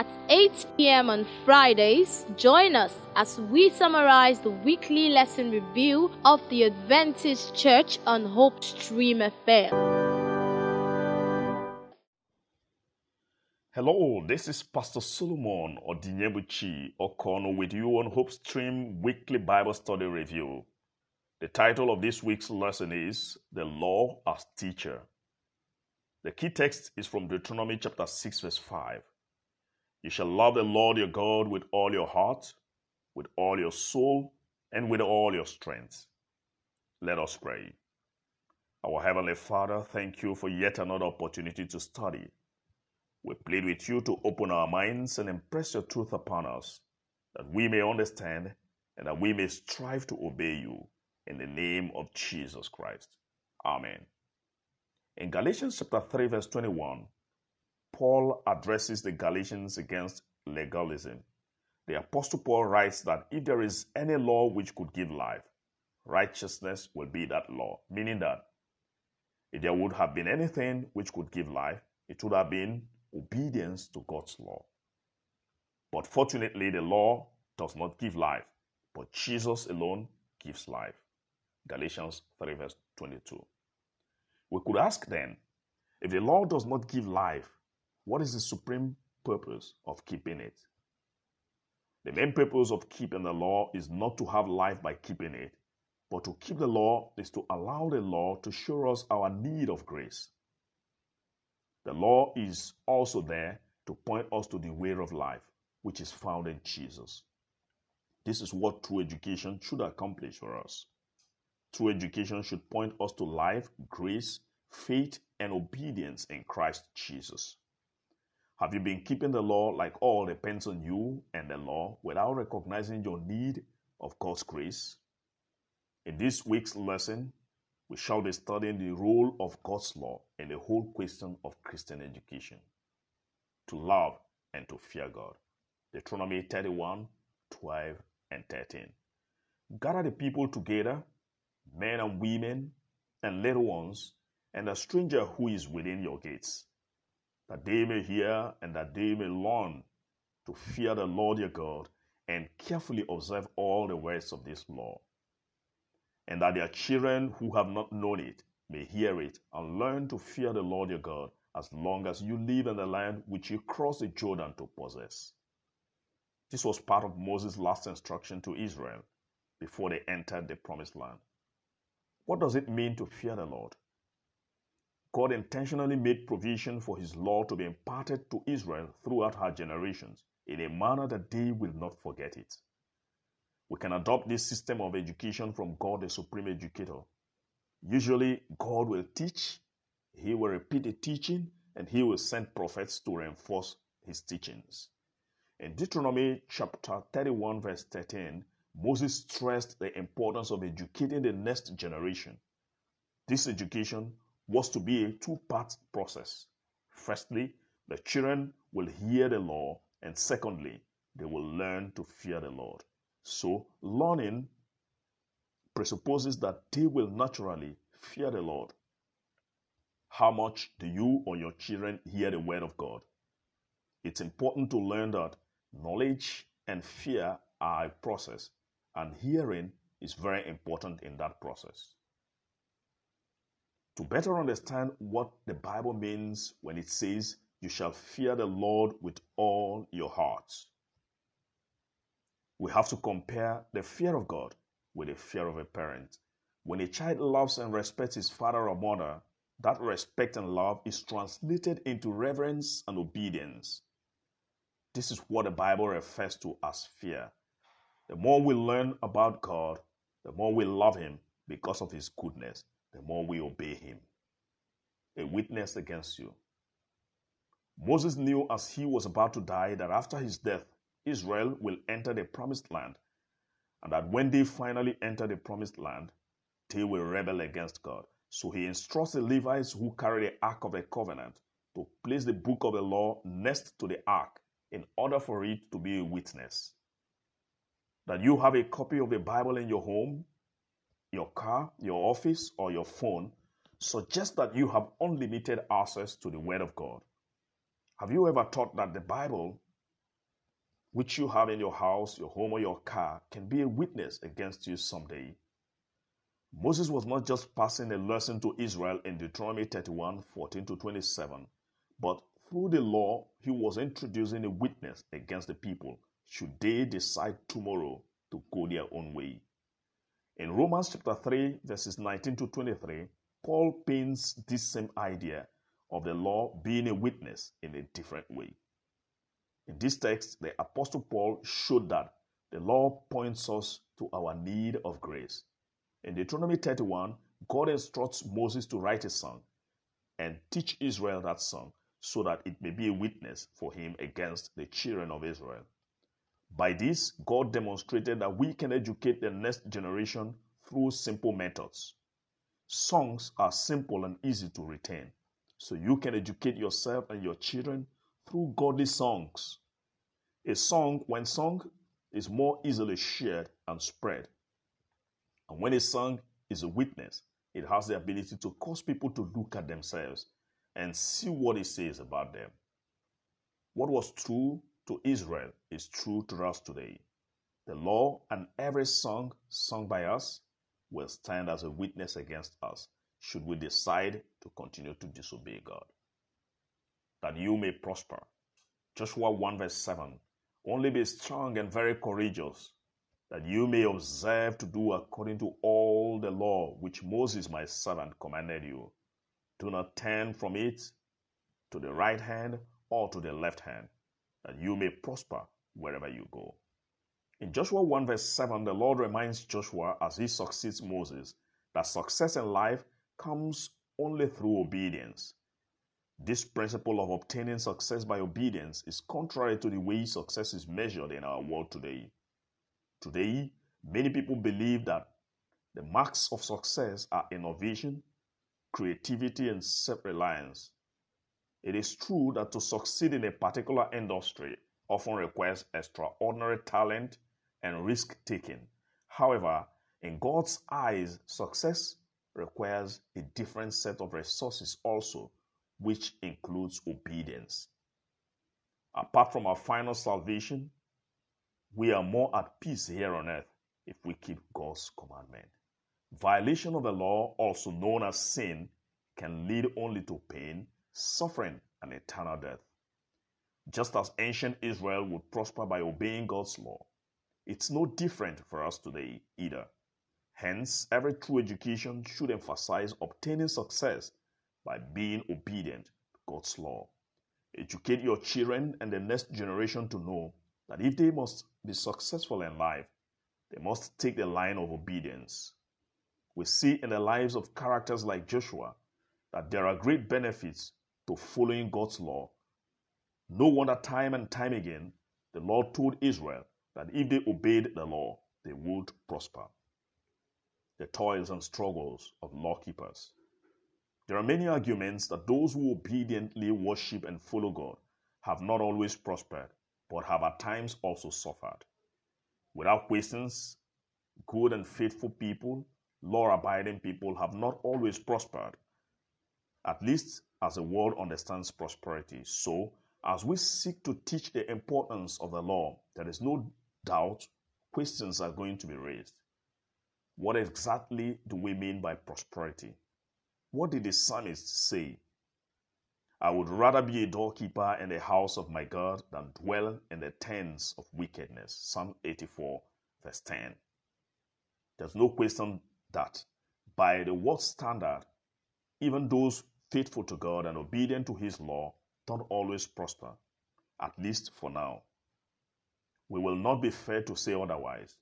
at 8 p.m. on Fridays. Join us as we summarize the weekly lesson review of the Adventist Church on Hope Stream FM. Hello, this is Pastor Solomon Odinyebuchi Okono with you on Hope Stream Weekly Bible Study Review. The title of this week's lesson is The Law as Teacher. The key text is from Deuteronomy chapter 6, verse 5. You shall love the Lord your God with all your heart, with all your soul, and with all your strength. Let us pray. Our Heavenly Father, thank you for yet another opportunity to study. We plead with you to open our minds and impress your truth upon us, that we may understand and that we may strive to obey you. In the name of Jesus Christ. Amen. In Galatians chapter 3, verse 21, Paul addresses the Galatians against legalism. The Apostle Paul writes that if there is any law which could give life, righteousness will be that law, meaning that if there would have been anything which could give life, it would have been obedience to God's law. But fortunately, the law does not give life, but Jesus alone gives life. Galatians 3, verse 22. We could ask then if the law does not give life, what is the supreme purpose of keeping it? The main purpose of keeping the law is not to have life by keeping it, but to keep the law is to allow the law to show us our need of grace. The law is also there to point us to the way of life, which is found in Jesus. This is what true education should accomplish for us. True education should point us to life, grace, faith, and obedience in Christ Jesus. Have you been keeping the law like all depends on you and the law without recognizing your need of God's grace? In this week's lesson, we shall be studying the role of God's law in the whole question of Christian education to love and to fear God. Deuteronomy 31 12 and 13. Gather the people together men and women, and little ones, and a stranger who is within your gates, that they may hear and that they may learn to fear the Lord your God and carefully observe all the words of this law, and that their children who have not known it may hear it and learn to fear the Lord your God as long as you live in the land which you crossed the Jordan to possess. This was part of Moses' last instruction to Israel before they entered the promised land. What does it mean to fear the Lord? God intentionally made provision for his law to be imparted to Israel throughout her generations in a manner that they will not forget it. We can adopt this system of education from God, the supreme educator. Usually, God will teach, he will repeat the teaching, and he will send prophets to reinforce his teachings. In Deuteronomy chapter 31, verse 13, Moses stressed the importance of educating the next generation. This education was to be a two part process. Firstly, the children will hear the law, and secondly, they will learn to fear the Lord. So, learning presupposes that they will naturally fear the Lord. How much do you or your children hear the word of God? It's important to learn that knowledge and fear are a process and hearing is very important in that process. To better understand what the Bible means when it says, You shall fear the Lord with all your heart, we have to compare the fear of God with the fear of a parent. When a child loves and respects his father or mother, that respect and love is translated into reverence and obedience. This is what the Bible refers to as fear. The more we learn about God, the more we love Him because of His goodness, the more we obey Him. A witness against you. Moses knew as he was about to die that after his death, Israel will enter the promised land, and that when they finally enter the promised land, they will rebel against God. So he instructs the Levites who carry the Ark of the Covenant to place the book of the law next to the Ark in order for it to be a witness that you have a copy of the Bible in your home, your car, your office, or your phone suggests that you have unlimited access to the Word of God. Have you ever thought that the Bible which you have in your house, your home, or your car can be a witness against you someday. Moses was not just passing a lesson to Israel in Deuteronomy 31 14 to 27, but through the law, he was introducing a witness against the people should they decide tomorrow to go their own way. In Romans chapter 3, verses 19 to 23, Paul paints this same idea of the law being a witness in a different way. In this text, the Apostle Paul showed that the law points us to our need of grace. In Deuteronomy 31, God instructs Moses to write a song and teach Israel that song so that it may be a witness for him against the children of Israel. By this, God demonstrated that we can educate the next generation through simple methods. Songs are simple and easy to retain, so you can educate yourself and your children through godly songs. A song, when sung, is more easily shared and spread. And when a song is a witness, it has the ability to cause people to look at themselves and see what it says about them. What was true to Israel is true to us today. The law and every song sung by us will stand as a witness against us should we decide to continue to disobey God. That you may prosper. Joshua 1 verse 7. Only be strong and very courageous, that you may observe to do according to all the law which Moses my servant commanded you. Do not turn from it to the right hand or to the left hand that you may prosper wherever you go. In Joshua 1 verse 7, the Lord reminds Joshua as he succeeds Moses that success in life comes only through obedience. This principle of obtaining success by obedience is contrary to the way success is measured in our world today. Today, many people believe that the marks of success are innovation, creativity, and self reliance. It is true that to succeed in a particular industry often requires extraordinary talent and risk taking. However, in God's eyes, success requires a different set of resources also, which includes obedience. Apart from our final salvation, we are more at peace here on earth if we keep God's commandment. Violation of the law, also known as sin, can lead only to pain suffering, and eternal death. Just as ancient Israel would prosper by obeying God's law, it's no different for us today either. Hence, every true education should emphasize obtaining success by being obedient to God's law. Educate your children and the next generation to know that if they must be successful in life, they must take the line of obedience. We see in the lives of characters like Joshua that there are great benefits to following God's law. No wonder time and time again the Lord told Israel that if they obeyed the law, they would prosper. The toils and struggles of lawkeepers. There are many arguments that those who obediently worship and follow God have not always prospered, but have at times also suffered. Without questions, good and faithful people, law abiding people have not always prospered. At least as the world understands prosperity. So, as we seek to teach the importance of the law, there is no doubt questions are going to be raised. What exactly do we mean by prosperity? What did the psalmist say? I would rather be a doorkeeper in the house of my God than dwell in the tents of wickedness. Psalm 84, verse 10. There's no question that by the world standard, even those faithful to God and obedient to His law don't always prosper, at least for now. We will not be fair to say otherwise.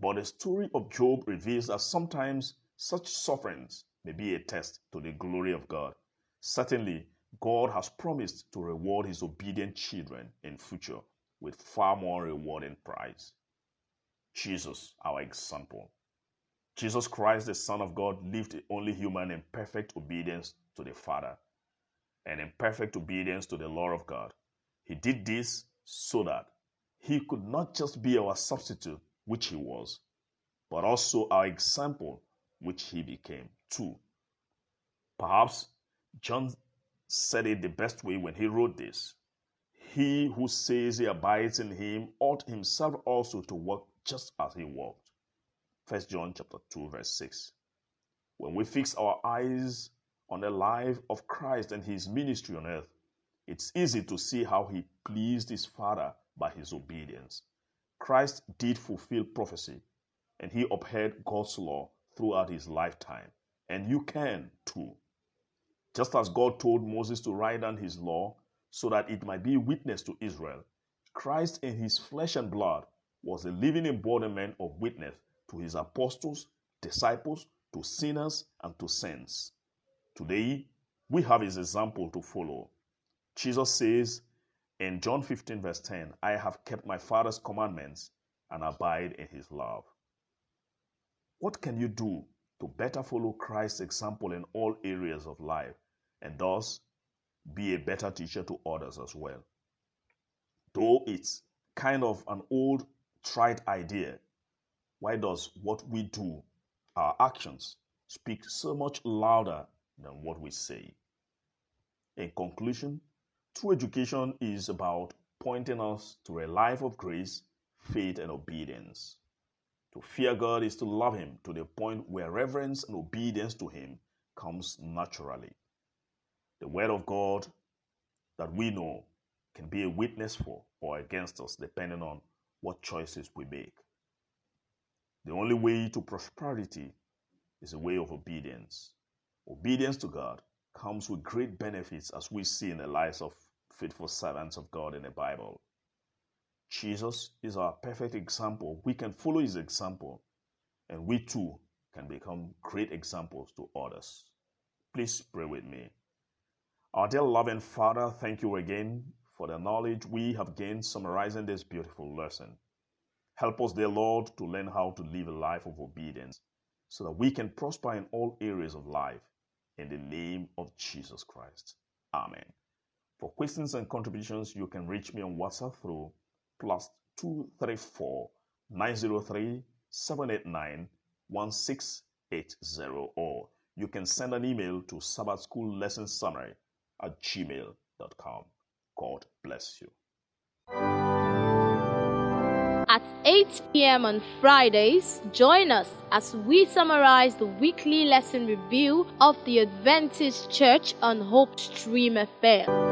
But the story of Job reveals that sometimes such sufferings may be a test to the glory of God. Certainly, God has promised to reward his obedient children in future with far more rewarding prize. Jesus, our example. Jesus Christ, the Son of God, lived only human in perfect obedience to the Father and in perfect obedience to the law of God. He did this so that he could not just be our substitute, which he was, but also our example, which he became too. Perhaps John said it the best way when he wrote this. he who says he abides in him ought himself also to walk just as he walked. 1 John chapter 2 verse 6. When we fix our eyes on the life of Christ and his ministry on earth, it's easy to see how he pleased his Father by his obedience. Christ did fulfill prophecy and he upheld God's law throughout his lifetime. And you can too. Just as God told Moses to write down his law so that it might be witness to Israel, Christ in his flesh and blood was a living embodiment of witness to his apostles, disciples, to sinners, and to saints. Today, we have his example to follow. Jesus says in John 15, verse 10, I have kept my Father's commandments and abide in his love. What can you do to better follow Christ's example in all areas of life and thus be a better teacher to others as well? Though it's kind of an old, tried idea, why does what we do, our actions, speak so much louder than what we say? In conclusion, true education is about pointing us to a life of grace, faith, and obedience. To fear God is to love Him to the point where reverence and obedience to Him comes naturally. The Word of God that we know can be a witness for or against us depending on what choices we make. The only way to prosperity is a way of obedience. Obedience to God comes with great benefits as we see in the lives of faithful servants of God in the Bible. Jesus is our perfect example. We can follow his example, and we too can become great examples to others. Please pray with me. Our dear loving Father, thank you again for the knowledge we have gained summarizing this beautiful lesson. Help us, dear Lord, to learn how to live a life of obedience so that we can prosper in all areas of life. In the name of Jesus Christ. Amen. For questions and contributions, you can reach me on WhatsApp through plus 234 903 789 1680 or you can send an email to Sabbath School Lesson Summary at gmail.com. God bless you. At 8 p.m. on Fridays, join us as we summarize the weekly lesson review of the Adventist Church on Hope Stream FM.